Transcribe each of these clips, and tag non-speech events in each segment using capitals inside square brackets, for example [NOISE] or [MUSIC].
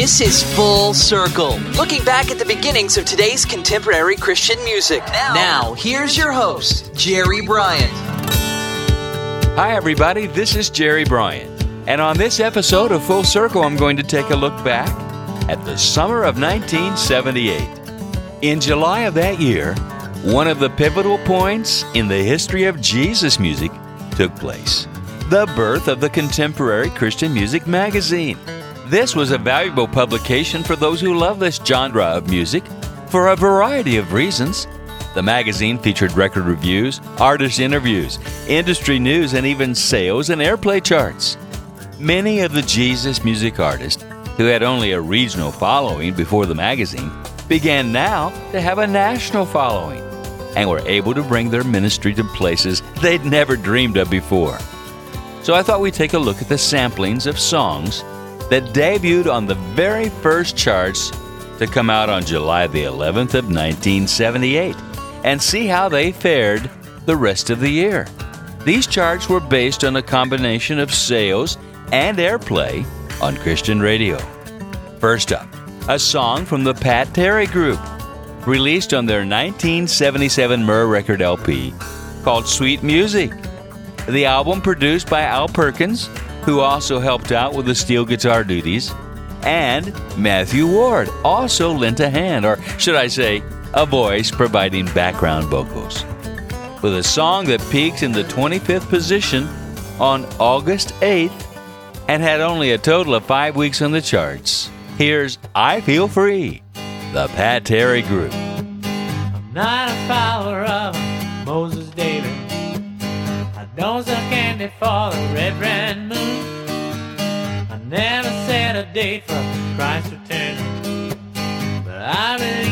This is Full Circle, looking back at the beginnings of today's contemporary Christian music. Now, here's your host, Jerry Bryant. Hi, everybody. This is Jerry Bryant. And on this episode of Full Circle, I'm going to take a look back at the summer of 1978. In July of that year, one of the pivotal points in the history of Jesus music took place the birth of the Contemporary Christian Music magazine. This was a valuable publication for those who love this genre of music for a variety of reasons. The magazine featured record reviews, artist interviews, industry news, and even sales and airplay charts. Many of the Jesus music artists who had only a regional following before the magazine began now to have a national following and were able to bring their ministry to places they'd never dreamed of before. So I thought we'd take a look at the samplings of songs that debuted on the very first charts to come out on July the 11th of 1978 and see how they fared the rest of the year. These charts were based on a combination of sales and airplay on Christian radio. First up, a song from the Pat Terry Group, released on their 1977 Myrrh record LP called Sweet Music. The album produced by Al Perkins, who also helped out with the steel guitar duties, and Matthew Ward also lent a hand, or should I say, a voice providing background vocals. With a song that peaked in the 25th position on August 8th and had only a total of five weeks on the charts. Here's I Feel Free, the Pat Terry Group. I'm not a follower of Moses David. I don't sell candy for the. I never set a date for Christ's return. But I believe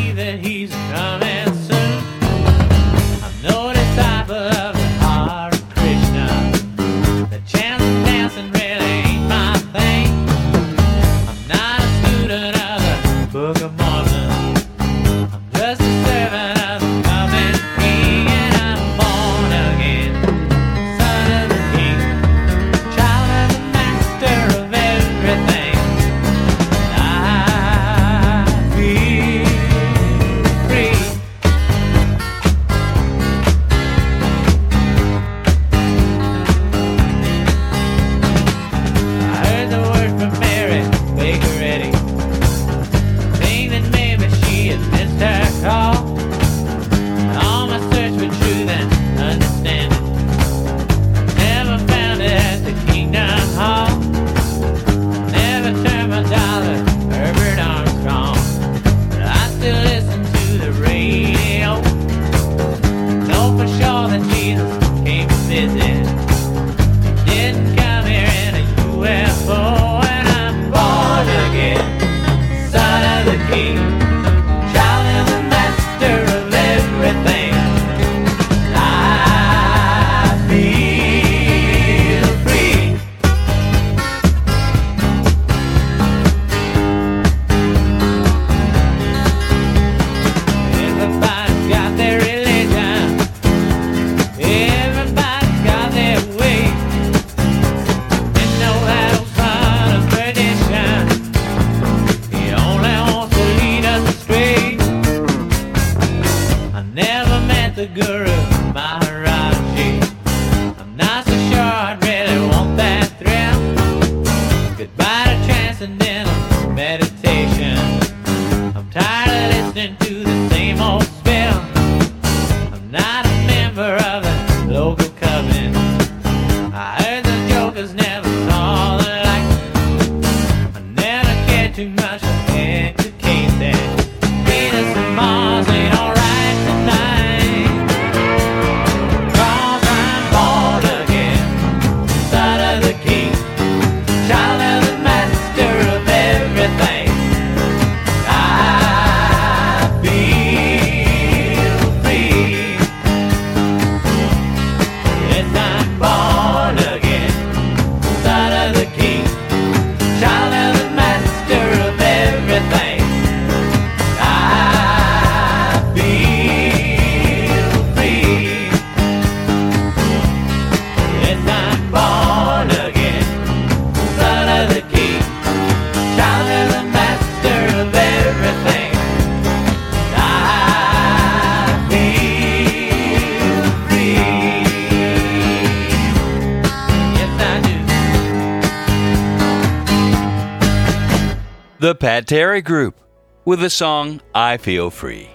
Terry Group with the song I Feel Free.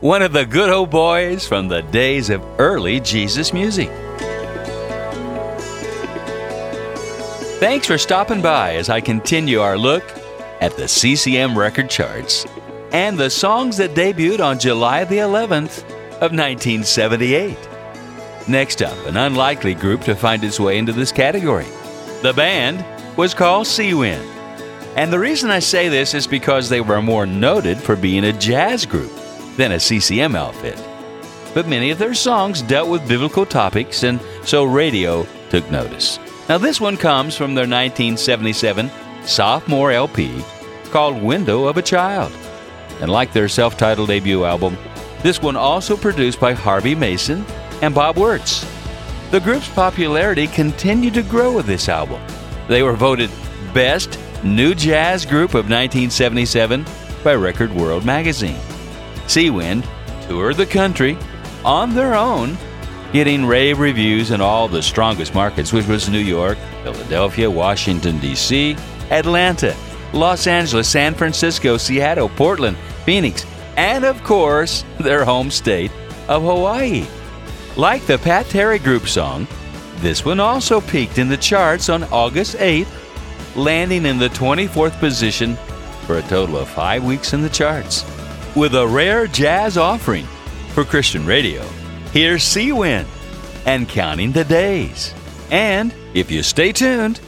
One of the good old boys from the days of early Jesus music. Thanks for stopping by as I continue our look at the CCM record charts and the songs that debuted on July the 11th of 1978. Next up, an unlikely group to find its way into this category. The band was called Seawind. And the reason I say this is because they were more noted for being a jazz group than a CCM outfit. But many of their songs dealt with biblical topics, and so radio took notice. Now, this one comes from their 1977 sophomore LP called Window of a Child. And like their self titled debut album, this one also produced by Harvey Mason and Bob Wertz. The group's popularity continued to grow with this album. They were voted Best New Jazz Group of 1977 by Record World magazine. Seawind toured the country on their own, getting rave reviews in all the strongest markets, which was New York, Philadelphia, Washington, D.C., Atlanta, Los Angeles, San Francisco, Seattle, Portland, Phoenix, and of course, their home state of Hawaii. Like the Pat Terry Group song, this one also peaked in the charts on August 8th, landing in the 24th position for a total of five weeks in the charts. With a rare jazz offering for Christian radio, here's Seawind and Counting the Days. And if you stay tuned,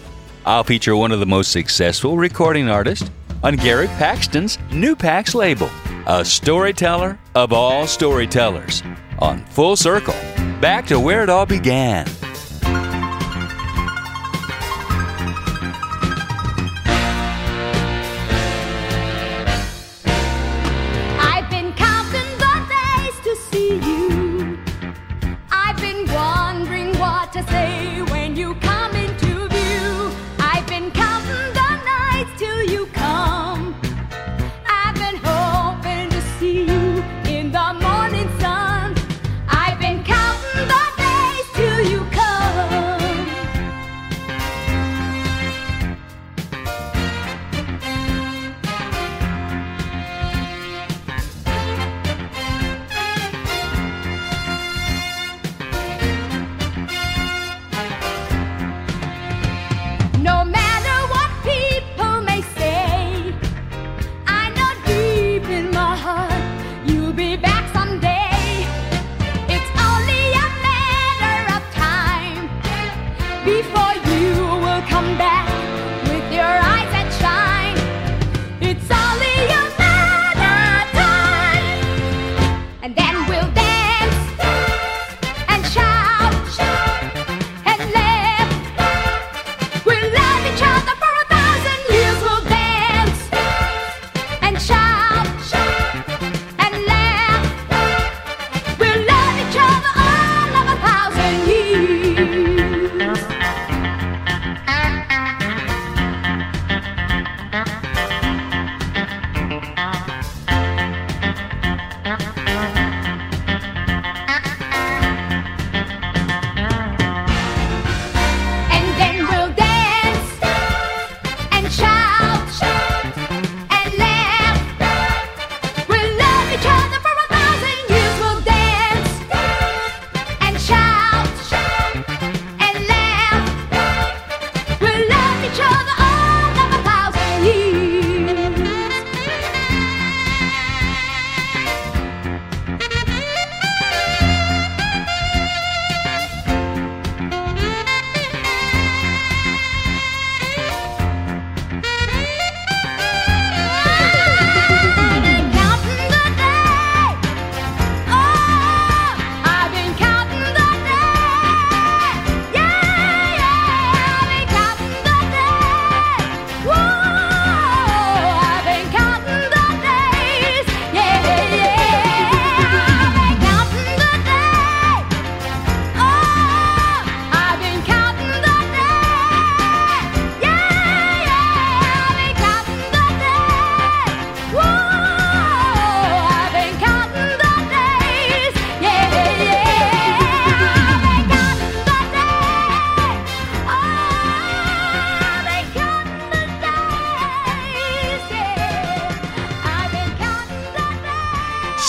I'll feature one of the most successful recording artists on Gary Paxton's New Pax label, a storyteller of all storytellers, on Full Circle, back to where it all began.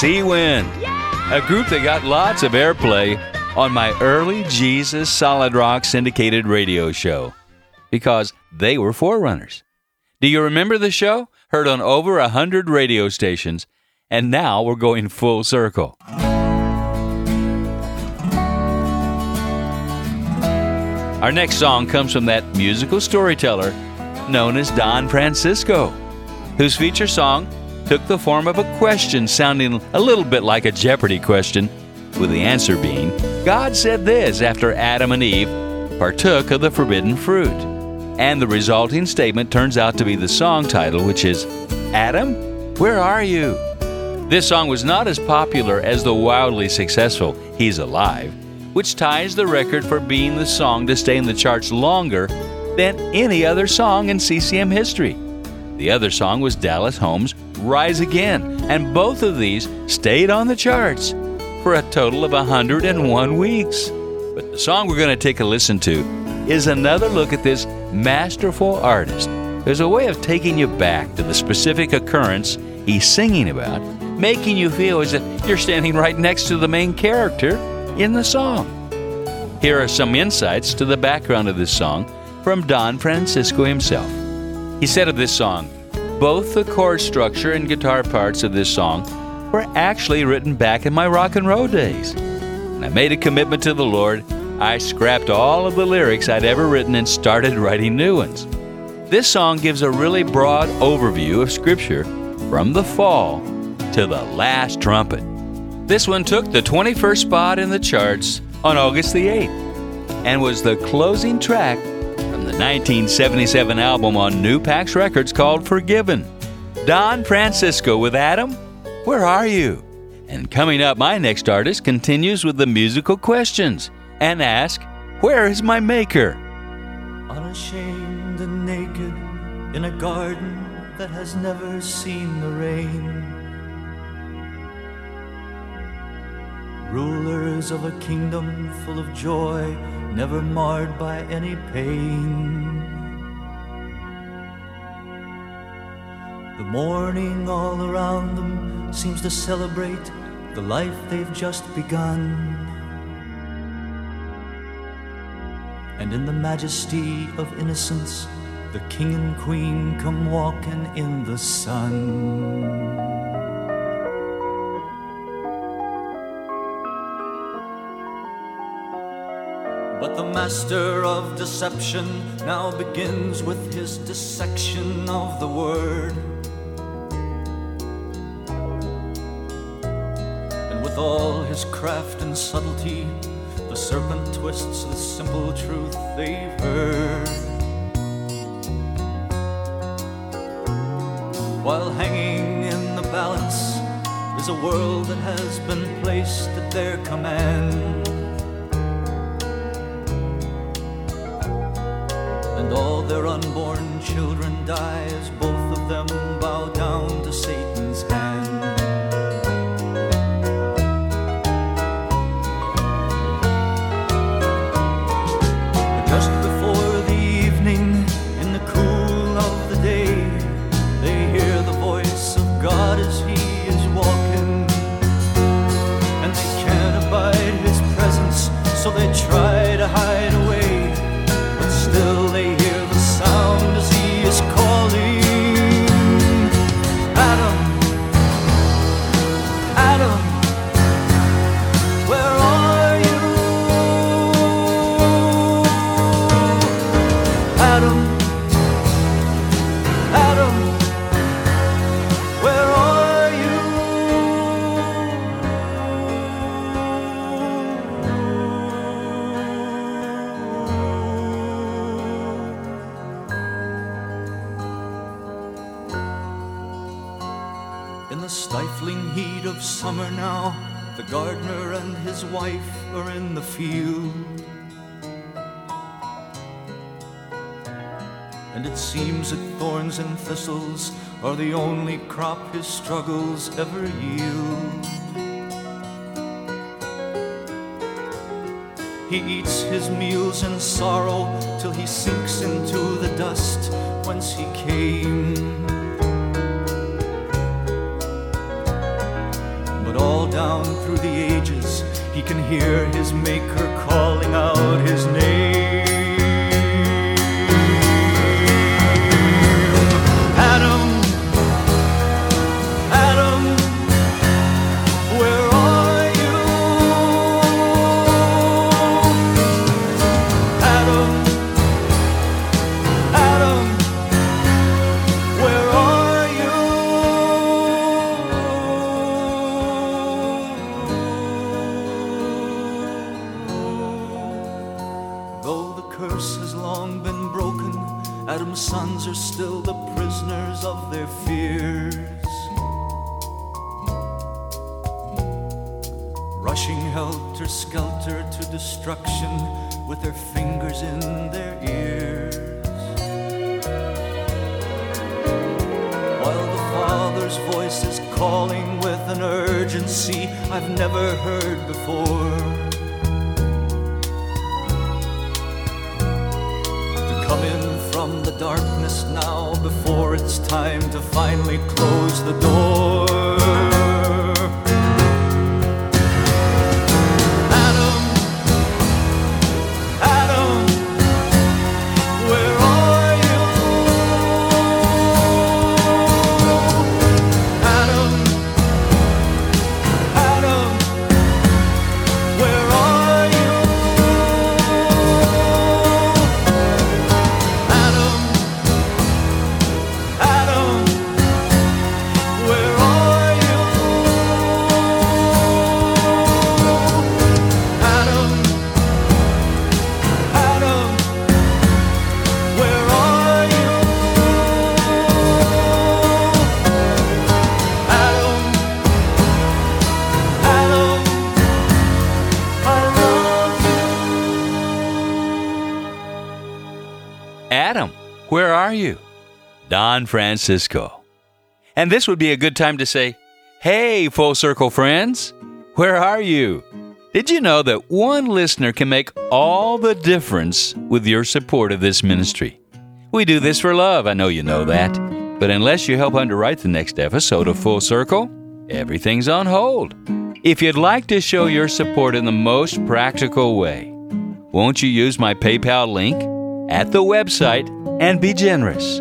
Seawind, a group that got lots of airplay on my early Jesus Solid Rock syndicated radio show because they were forerunners. Do you remember the show? Heard on over a hundred radio stations, and now we're going full circle. Our next song comes from that musical storyteller known as Don Francisco, whose feature song took the form of a question sounding a little bit like a Jeopardy question, with the answer being God said this after Adam and Eve partook of the forbidden fruit. And the resulting statement turns out to be the song title, which is Adam, Where Are You? This song was not as popular as the wildly successful He's Alive, which ties the record for being the song to stay in the charts longer than any other song in CCM history. The other song was Dallas Holm's Rise Again, and both of these stayed on the charts for a total of 101 weeks. But the song we're going to take a listen to is another look at this masterful artist. There's a way of taking you back to the specific occurrence he's singing about, making you feel as if you're standing right next to the main character in the song. Here are some insights to the background of this song from Don Francisco himself. He said of this song, both the chord structure and guitar parts of this song were actually written back in my rock and roll days. When I made a commitment to the Lord, I scrapped all of the lyrics I'd ever written and started writing new ones. This song gives a really broad overview of Scripture from the fall to the last trumpet. This one took the 21st spot in the charts on August the 8th and was the closing track from the 1977 album on New Pax Records called Forgiven. Don Francisco with Adam, where are you? And coming up, my next artist continues with the musical questions and ask, Where is my maker? Unashamed and naked in a garden that has never seen the rain. Rulers of a kingdom full of joy, never marred by any pain. The morning all around them seems to celebrate the life they've just begun. And in the majesty of innocence, the king and queen come walking in the sun. But the master of deception now begins with his dissection of the word. And with all his craft and subtlety, the serpent twists the simple truth they've heard. While hanging in the balance is a world that has been placed at their command. All their unborn children die as both of them bow down to Satan's are the only crop his struggles ever yield. He eats his meals in sorrow till he sinks into the dust whence he came. But all down through the ages, he can hear his maker calling out his name. Don Francisco. And this would be a good time to say, Hey, Full Circle friends, where are you? Did you know that one listener can make all the difference with your support of this ministry? We do this for love, I know you know that. But unless you help underwrite the next episode of Full Circle, everything's on hold. If you'd like to show your support in the most practical way, won't you use my PayPal link at the website and be generous?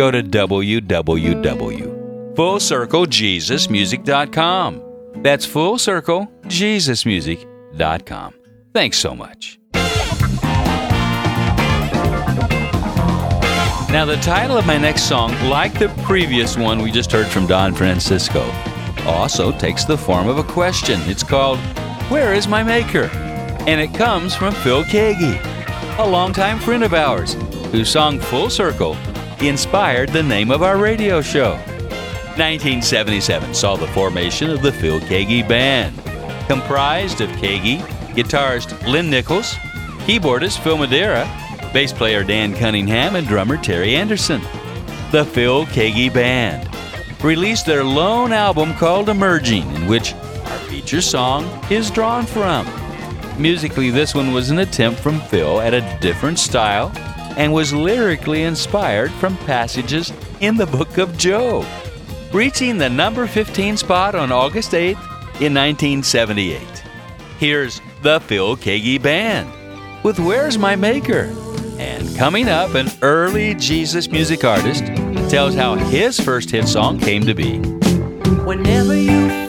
Go to www.fullcirclejesusmusic.com. That's fullcirclejesusmusic.com. Thanks so much. Now, the title of my next song, like the previous one we just heard from Don Francisco, also takes the form of a question. It's called Where is My Maker? And it comes from Phil Keaggy, a longtime friend of ours, whose song Full Circle inspired the name of our radio show. 1977 saw the formation of the Phil Keaggy Band, comprised of Keaggy, guitarist Lynn Nichols, keyboardist Phil Madeira, bass player Dan Cunningham, and drummer Terry Anderson. The Phil Keaggy Band released their lone album called Emerging, in which our feature song is drawn from. Musically, this one was an attempt from Phil at a different style and was lyrically inspired from passages in the book of Job, reaching the number 15 spot on August 8th in 1978. Here's the Phil Keaggy Band with Where's My Maker? And coming up, an early Jesus music artist tells how his first hit song came to be. Whenever you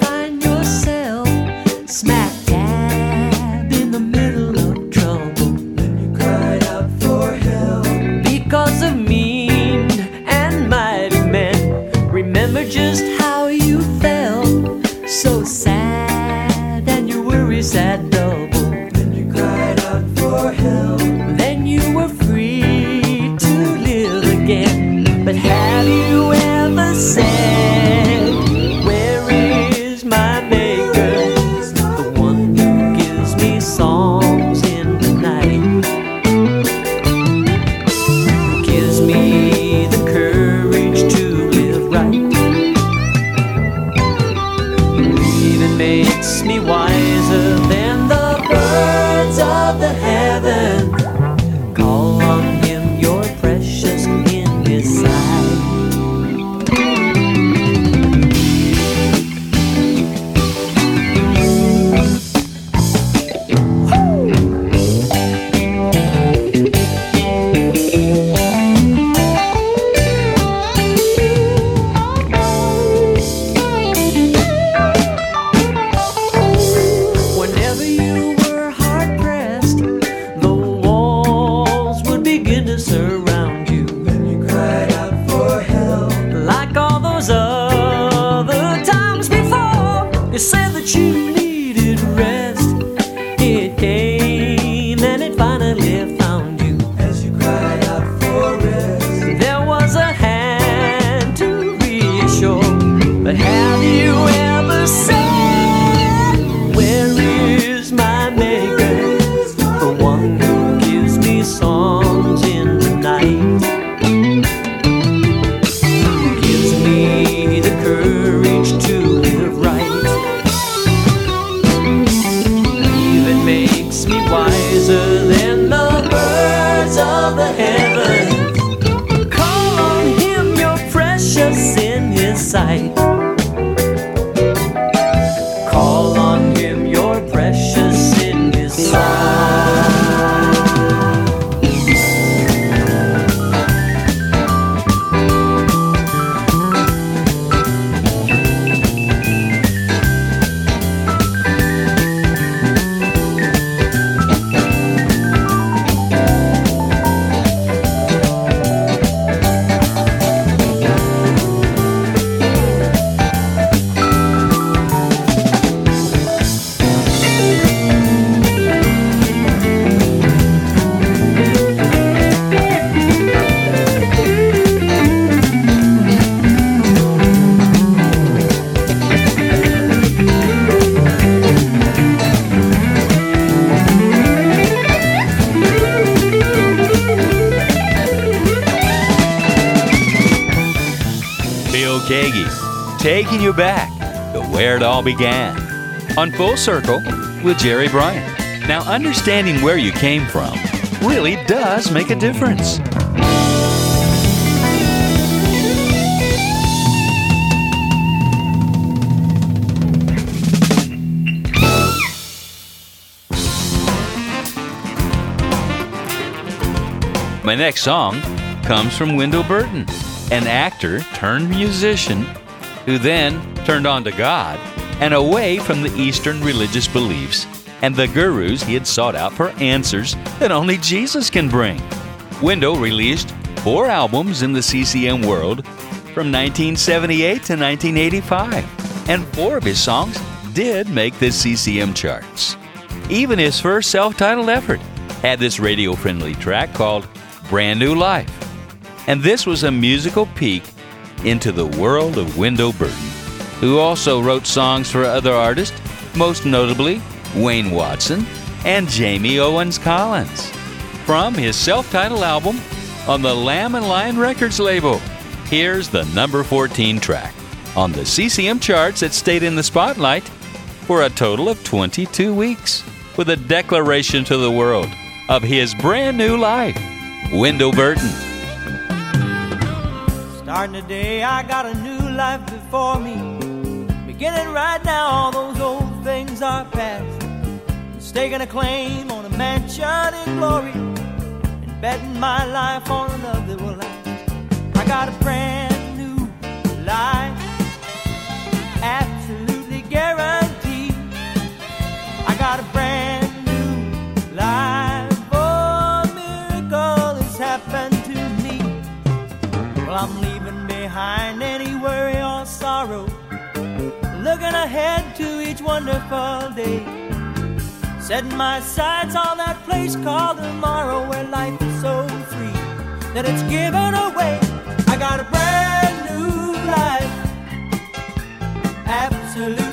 began. On Full Circle with Jerry Bryant. Now, understanding where you came from really does make a difference. My next song comes from Wendell Burton, an actor turned musician who then turned on to God and away from the Eastern religious beliefs and the gurus he had sought out for answers that only Jesus can bring. Wendell released four albums in the CCM world from 1978 to 1985, and four of his songs did make the CCM charts. Even his first self titled effort had this radio friendly track called Brand New Life. And this was a musical peek into the world of Wendell Burton, who also wrote songs for other artists, most notably Wayne Watson and Jamie Owens Collins. From his self titled album on the Lamb and Lion Records label, here's the number 14 track on the CCM charts that stayed in the spotlight for a total of 22 weeks with a declaration to the world of his brand new life. Wendell Burton. Starting today, I got a new life before me. Beginning right now, all those old things are past. Staking a claim on a mansion in glory. And betting my life on another will last. I got a brand new life. Absolutely guaranteed. I got a brand new life. Oh, a miracle has happened to me. Well, I'm leaving behind any worry or sorrow. Looking ahead to each wonderful day. Setting my sights on that place called tomorrow where life is so free that it's given away. I got a brand new life. Absolutely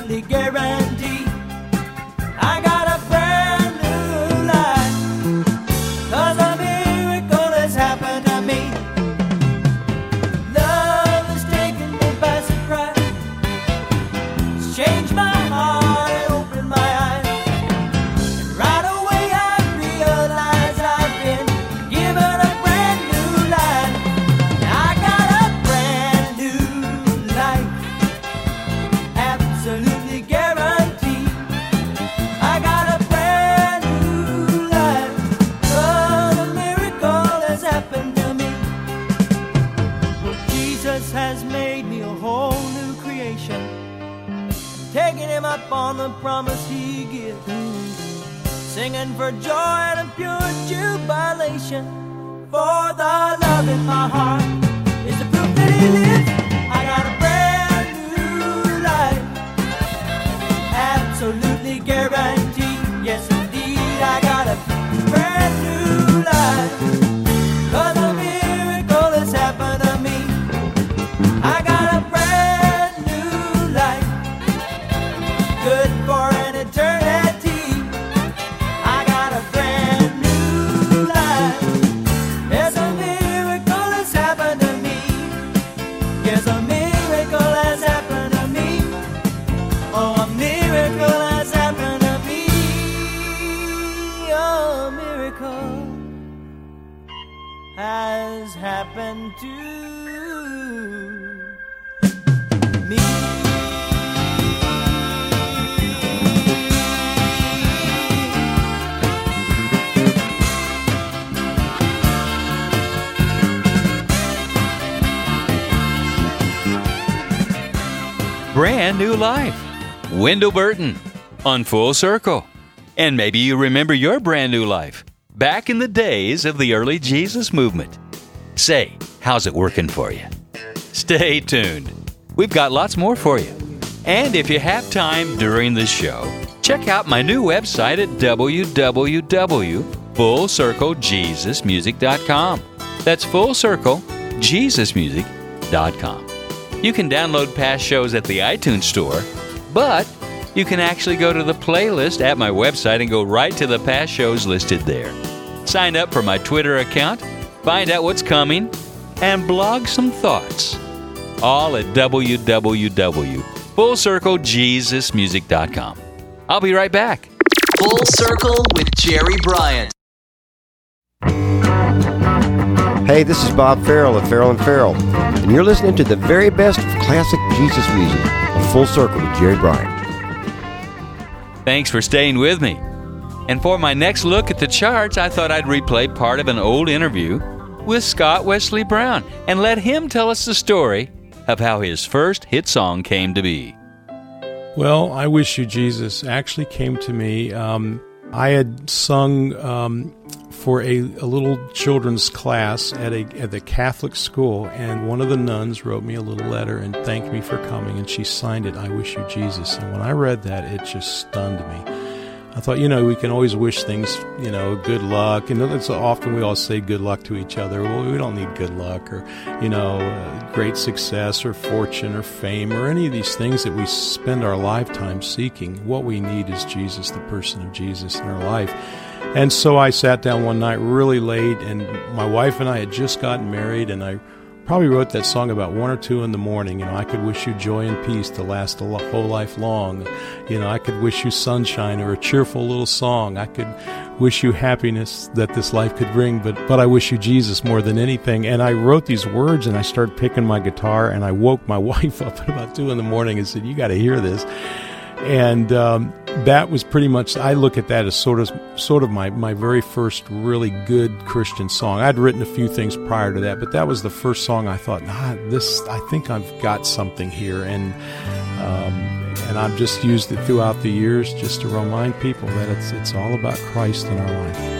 Brand new life. Wendell Burton on Full Circle. And maybe you remember your brand new life back in the days of the early Jesus movement. Say, how's it working for you? Stay tuned. We've got lots more for you. And if you have time during the show, check out my new website at www.fullcirclejesusmusic.com. That's fullcirclejesusmusic.com. You can download past shows at the iTunes Store, but you can actually go to the playlist at my website and go right to the past shows listed there. Sign up for my Twitter account, find out what's coming, and blog some thoughts. all at www.fullcirclejesusmusic.com. I'll be right back. Full Circle with Jerry Bryant. Hey, this is Bob Farrell of Farrell and Farrell, and you're listening to the very best of classic Jesus music on Full Circle with Jerry Bryant. Thanks for staying with me. And for my next look at the charts, I thought I'd replay part of an old interview with Scott Wesley Brown and let him tell us the story of how his first hit song came to be. Well, I Wish You Jesus actually came to me. Um, I had sung um, for a, a, little children's class at a at the Catholic school, and one of the nuns wrote me a little letter and thanked me for coming, and she signed it, "I wish you Jesus." And when I read that, it just stunned me. I thought, you know, we can always wish things, you know, good luck, and it's often we all say good luck to each other. Well, we don't need good luck or, you know, uh, great success or fortune or fame or any of these things that we spend our lifetime seeking. What we need is Jesus, the person of Jesus in our life. And so I sat down one night really late, and my wife and I had just gotten married, and I probably wrote that song about one or two in the morning. You know, I could wish you joy and peace to last a whole life long. You know, I could wish you sunshine or a cheerful little song. I could wish you happiness that this life could bring, but but I wish you Jesus more than anything. And I wrote these words, and I started picking my guitar, and I woke my [LAUGHS] wife up at about two in the morning and said, "You got to hear this." And um, that was pretty much I look at that as sort of sort of my, my very first really good Christian song. I'd written a few things prior to that, but that was the first song I thought, nah, this I think I've got something here, and um, and I've just used it throughout the years just to remind people that it's it's all about Christ in our life.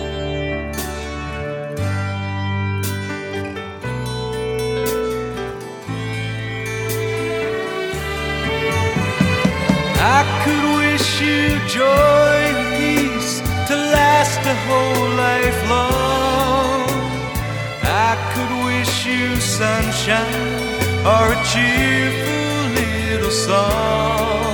Sunshine or a cheerful little song.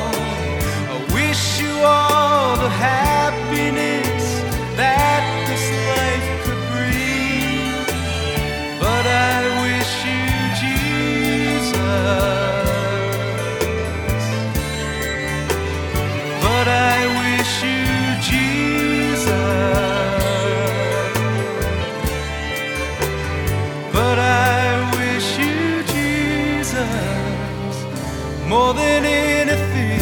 Jesus more than anything.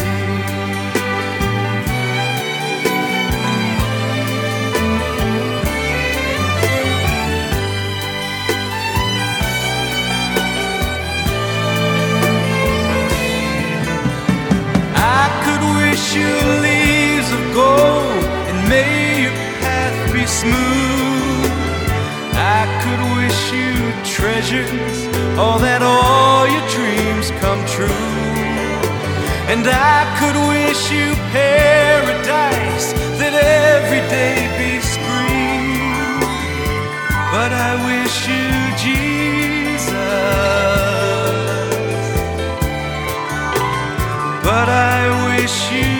I could wish you leaves of gold and may your path be smooth. I could wish you treasures, all that all your dreams come true. And I could wish you paradise that every day be spring. But I wish you Jesus. But I wish you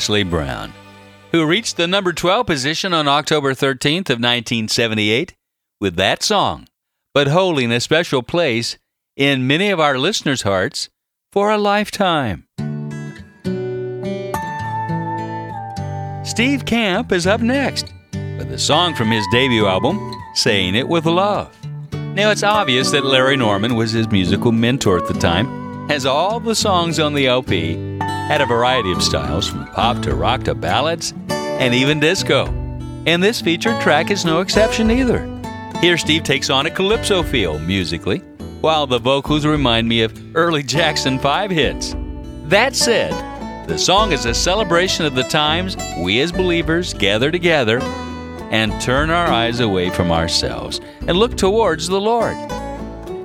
Wesley Brown, who reached the number 12 position on October 13th of 1978 with that song, but holding a special place in many of our listeners' hearts for a lifetime. Steve Camp is up next with a song from his debut album, Saying It With Love. Now, it's obvious that Larry Norman was his musical mentor at the time, as all the songs on the LP had a variety of styles, from pop to rock to ballads, and even disco. And this featured track is no exception either. Here, Steve takes on a calypso feel musically, while the vocals remind me of early Jackson 5 hits. That said, the song is a celebration of the times we as believers gather together and turn our eyes away from ourselves and look towards the Lord.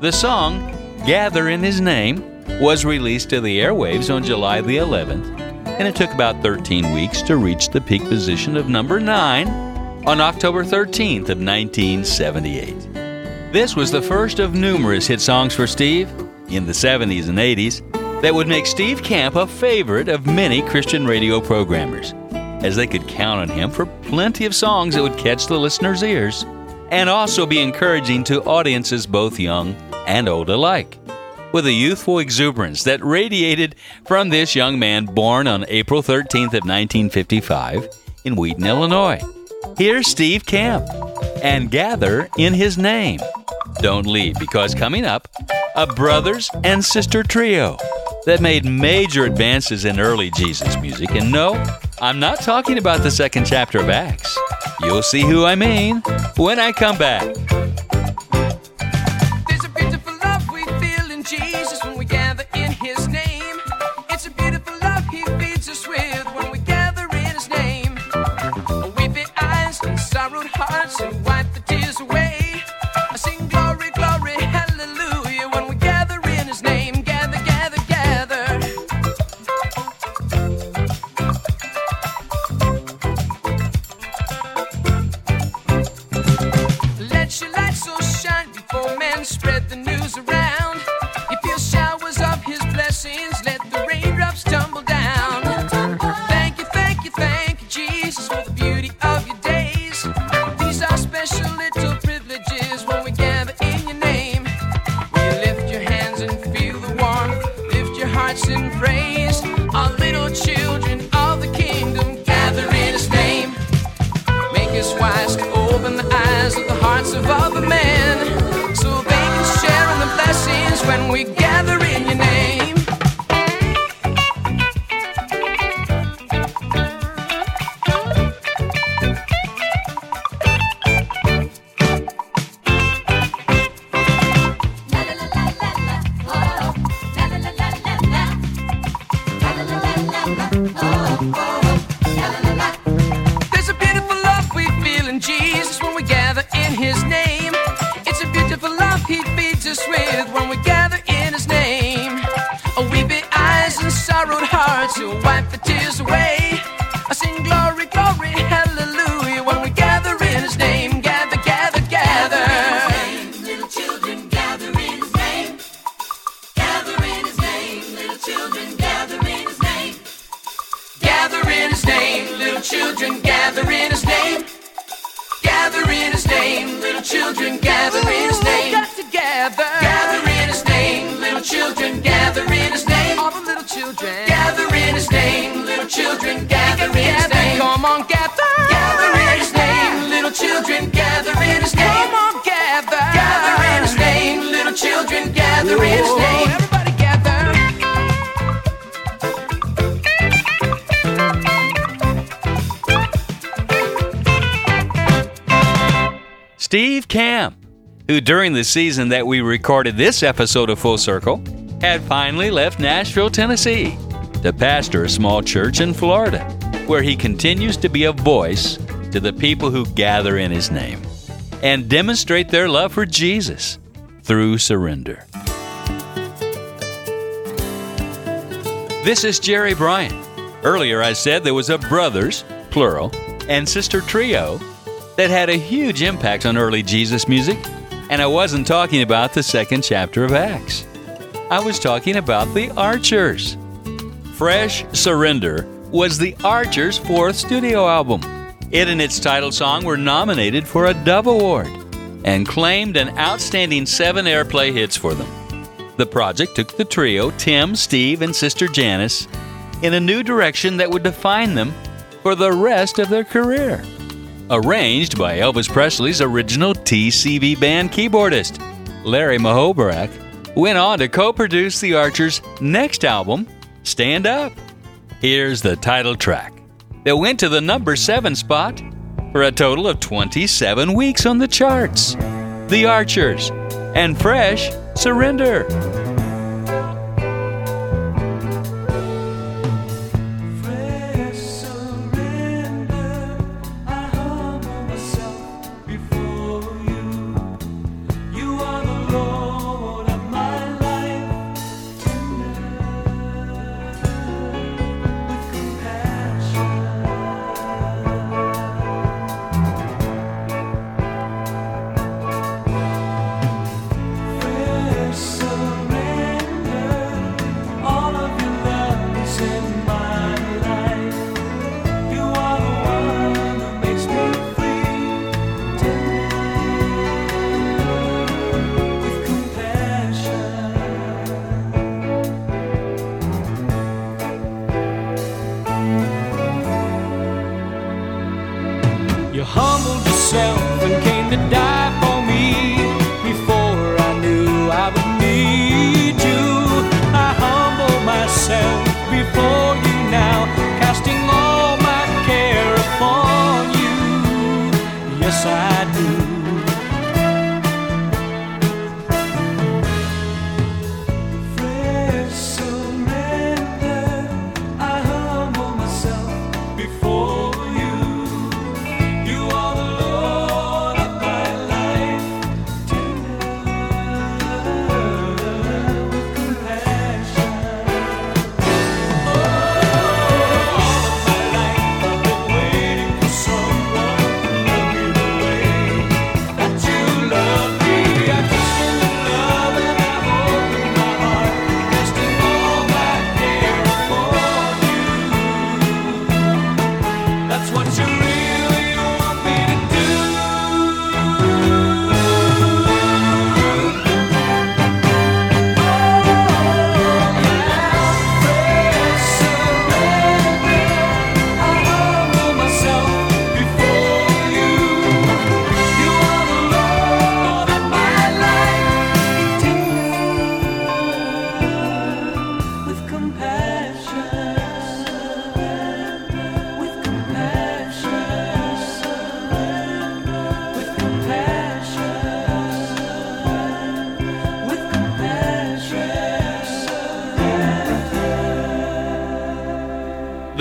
The song, Gather in His Name, was released to the airwaves on July the 11th, and it took about 13 weeks to reach the peak position of number 9 on October 13th of 1978. This was the first of numerous hit songs for Steve in the 70s and 80s that would make Steve Camp a favorite of many Christian radio programmers, as they could count on him for plenty of songs that would catch the listener's ears and also be encouraging to audiences both young and old alike. With a youthful exuberance that radiated from this young man born on April 13th of 1955 in Wheaton, Illinois. Here's Steve Camp and gather in his name. Don't leave because coming up, a brothers and sister trio that made major advances in early Jesus music. And no, I'm not talking about the second chapter of Acts. You'll see who I mean when I come back. Steve Camp, who during the season that we recorded this episode of Full Circle had finally left Nashville, Tennessee to pastor a small church in Florida, where he continues to be a voice to the people who gather in his name and demonstrate their love for Jesus through surrender. This is Jerry Bryant. Earlier I said there was a brothers, plural, and sister trio that had a huge impact on early Jesus music, and I wasn't talking about the second chapter of Acts. I was talking about the Archers. Fresh Surrender was the Archers' fourth studio album. It and its title song were nominated for a Dove Award and claimed an outstanding seven airplay hits for them. The project took the trio, Tim, Steve, and Sister Janice, in a new direction that would define them for the rest of their career. Arranged by Elvis Presley's original TCB band keyboardist, Larry Muhoberac, went on to co produce the Archers' next album, Stand Up. Here's the title track that went to the number 7 spot for a total of 27 weeks on the charts. The Archers and Fresh Surrender.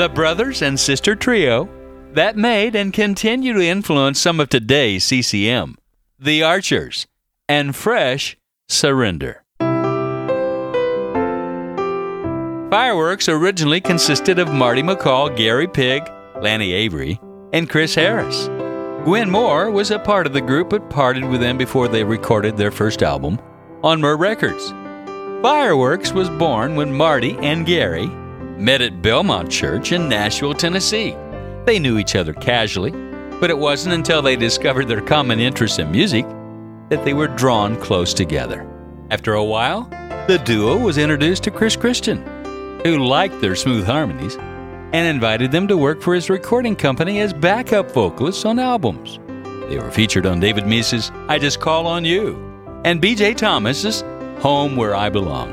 The brothers and sister trio that made and continue to influence some of today's CCM. The Archers and Fresh Surrender. Fireworks originally consisted of Marty McCall, Gary Pigg, Lanny Avery, and Chris Harris. Gwen Moore was a part of the group but parted with them before they recorded their first album on Myrrh Records. Fireworks was born when Marty and Gary met at Belmont Church in Nashville, Tennessee. They knew each other casually, but it wasn't until they discovered their common interest in music that they were drawn close together. After a while, the duo was introduced to Chris Christian, who liked their smooth harmonies and invited them to work for his recording company as backup vocalists on albums. They were featured on David Meece's I Just Call on You and BJ Thomas's Home Where I Belong,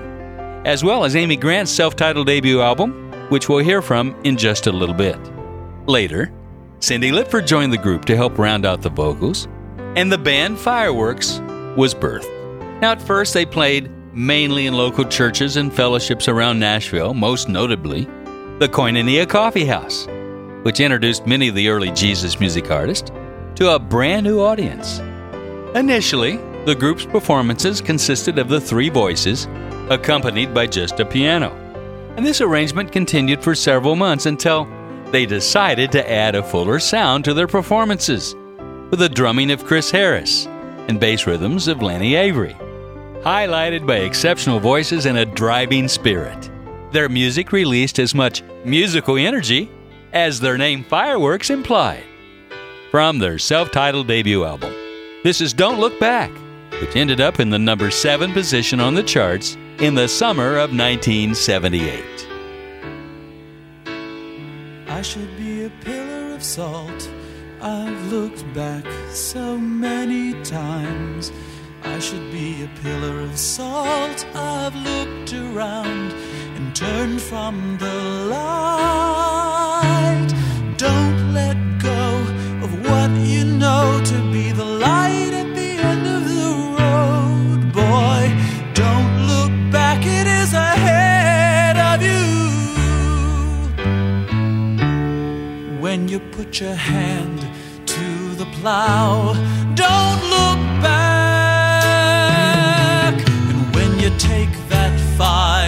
as well as Amy Grant's self titled debut album, which we'll hear from in just a little bit. Later, Cindy Lipford joined the group to help round out the vocals, and the band Fireworks was birthed. Now, at first, they played mainly in local churches and fellowships around Nashville, most notably the Koinonia Coffee House, which introduced many of the early Jesus music artists to a brand new audience. Initially, the group's performances consisted of the three voices, accompanied by just a piano. And this arrangement continued for several months until they decided to add a fuller sound to their performances, with the drumming of Chris Harris and bass rhythms of Lanny Avery. highlighted by exceptional voices and a driving spirit. Their music released as much musical energy as their name Fireworks implied. From their self titled debut album, this is Don't Look Back, which ended up in the number 7 position on the charts in the summer of 1978. I should be a pillar of salt. I've looked back so many times. I should be a pillar of salt. I've looked around and turned from the light. Don't let go of what you know to be When you put your hand to the plow, don't look back. And when you take that final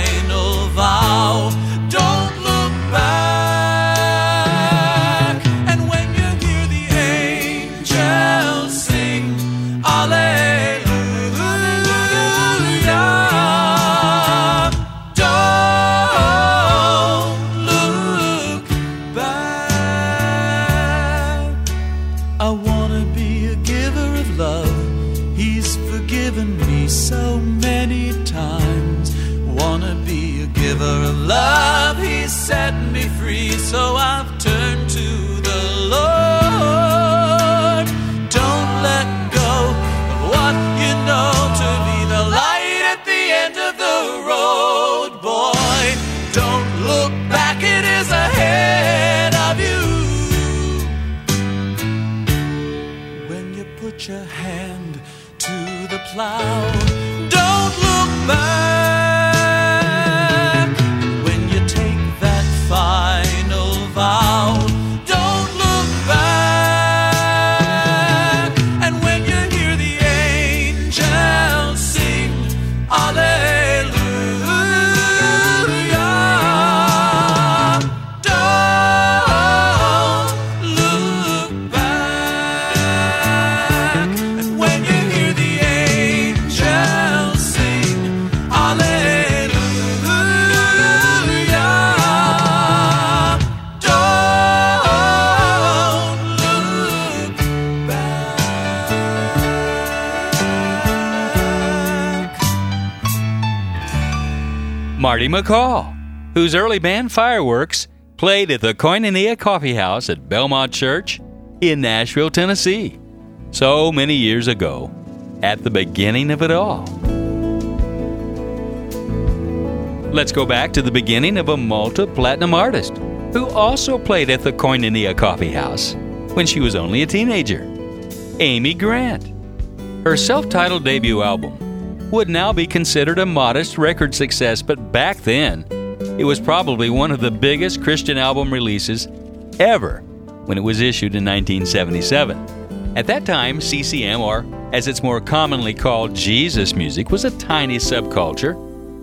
Wanna be a giver of love. He's set me free, so I've turned to the Lord. Don't let go of what you know to be the light at the end of the road, boy. Don't look back, it is ahead of you. When you put your hand to the plow, Marty McCall, whose early band Fireworks played at the Koinonia Coffee House at Belmont Church in Nashville, Tennessee, so many years ago, at the beginning of it all. Let's go back to the beginning of a multi platinum artist who also played at the Koinonia Coffee House when she was only a teenager Amy Grant. Her self titled debut album would now be considered a modest record success, but back then, it was probably one of the biggest Christian album releases ever when it was issued in 1977. At that time, CCM, or as it's more commonly called, Jesus music, was a tiny subculture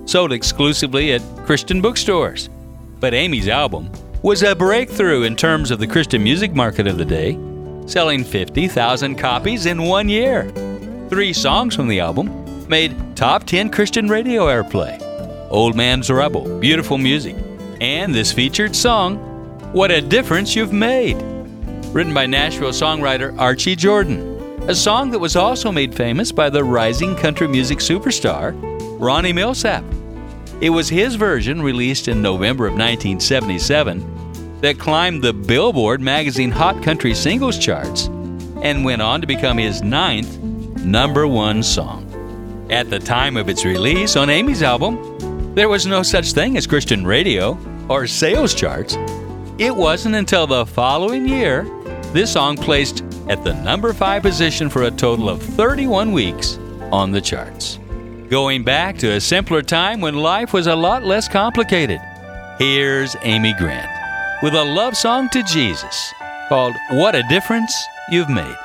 sold exclusively at Christian bookstores. But Amy's album was a breakthrough in terms of the Christian music market of the day, selling 50,000 copies in one year. Three songs from the album made top 10 Christian radio airplay Old Man's Rubble, Beautiful Music, and this featured song, What a Difference You've Made, written by Nashville songwriter Archie Jordan, a song that was also made famous by the rising country music superstar Ronnie Milsap. It was his version, released in November of 1977, that climbed the Billboard magazine Hot Country Singles charts and went on to become his ninth number one song. At the time of its release on Amy's album, there was no such thing as Christian radio or sales charts. It wasn't until the following year this song placed at the number 5 position for a total of 31 weeks on the charts. Going back to a simpler time when life was a lot less complicated, here's Amy Grant with a love song to Jesus called What a Difference You've Made.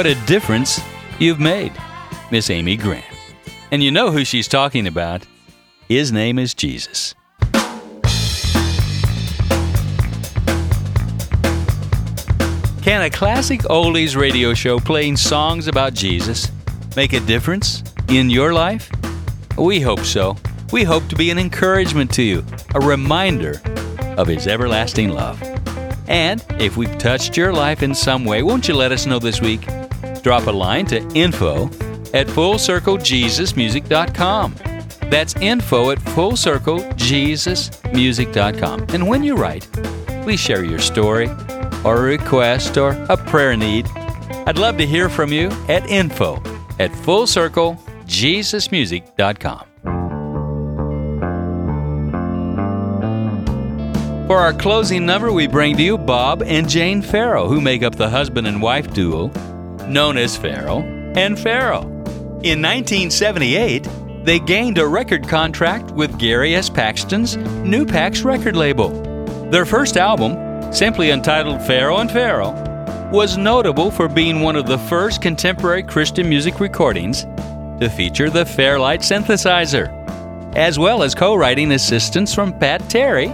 What a difference you've made, Miss Amy Grant. And you know who she's talking about. His name is Jesus. Can a classic oldies radio show playing songs about Jesus make a difference in your life? We hope so. We hope to be an encouragement to you, a reminder of His everlasting love. And if we've touched your life in some way, won't you let us know this week? Drop a line to info at fullcirclejesusmusic.com. That's info at fullcirclejesusmusic.com. And when you write, please share your story or a request or a prayer need. I'd love to hear from you at info at fullcirclejesusmusic.com. For our closing number, we bring to you Bob and Jane Farrell, who make up the husband and wife duo known as Farrell and Farrell. In 1978, they gained a record contract with Gary S. Paxton's New Pax record label. Their first album, simply entitled Farrell and Farrell, was notable for being one of the first contemporary Christian music recordings to feature the Fairlight synthesizer, as well as co writing assistance from Pat Terry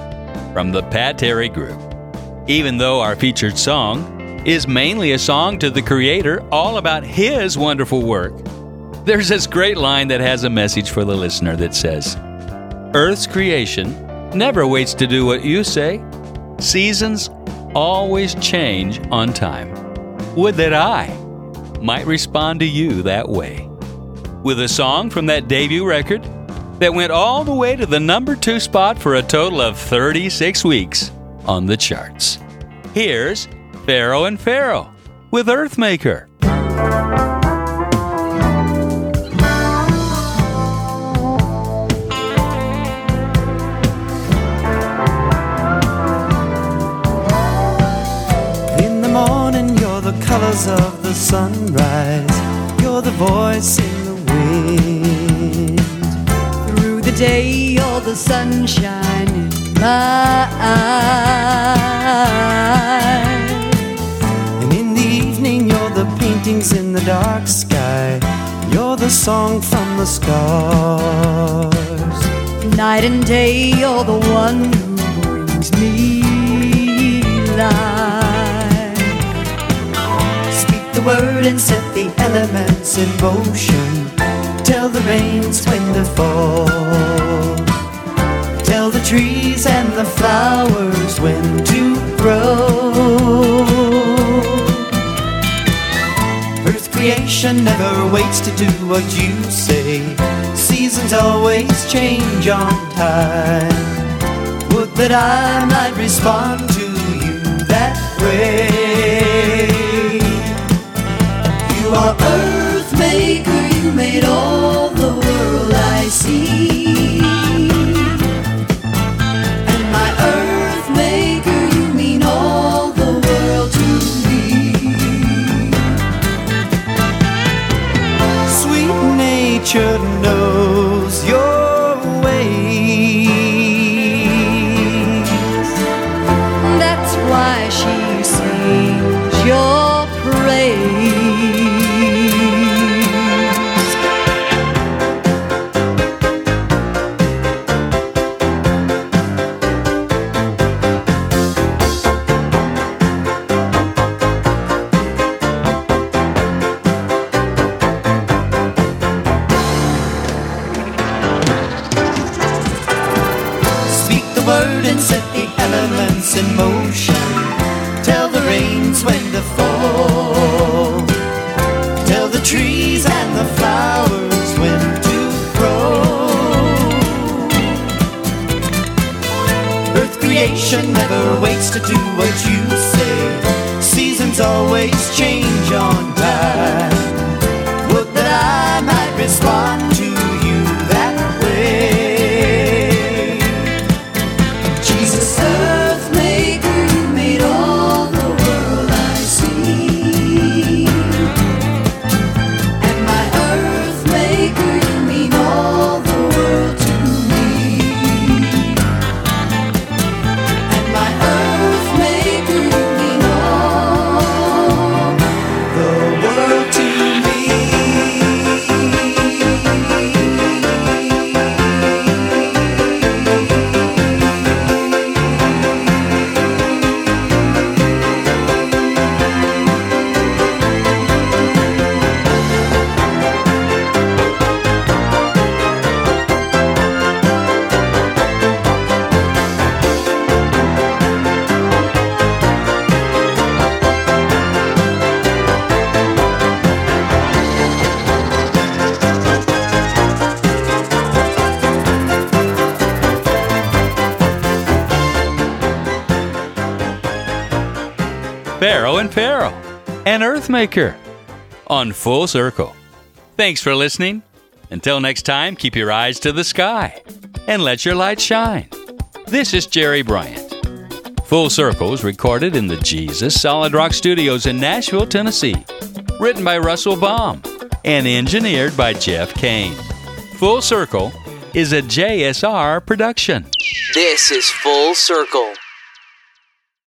from the Pat Terry Group. Even though our featured song is mainly a song to the Creator all about His wonderful work, there's this great line that has a message for the listener that says, Earth's creation never waits to do what you say. Seasons always change on time. Would that I might respond to you that way. With a song from that debut record that went all the way to the number two spot for a total of 36 weeks on the charts. Here's Farrell and Farrell with Earthmaker. In the morning, you're the colors of the sunrise. You're the voice in the wind. Through the day, you're the sunshine in my eyes. Evening, you're the paintings in the dark sky. You're the song from the stars. Night and day, you're the one who brings me life. Speak the word and set the elements in motion. Tell the rains when to fall. Tell the trees and the flowers when to grow. Creation never waits to do what you say. Seasons always change on time. Would that I might respond to you that way. You are earth maker, you made all the world I see. Nature Earth creation never waits to do what you say. Seasons always change on time. Would that I might respond an earthmaker on Full Circle. Thanks for listening. Until next time, keep your eyes to the sky and let your light shine. This is Jerry Bryant. Full Circle is recorded in the Jesus Solid Rock Studios in Nashville, Tennessee. Written by Russell Baum and engineered by Jeff Kane. Full Circle is a JSR production. This is Full Circle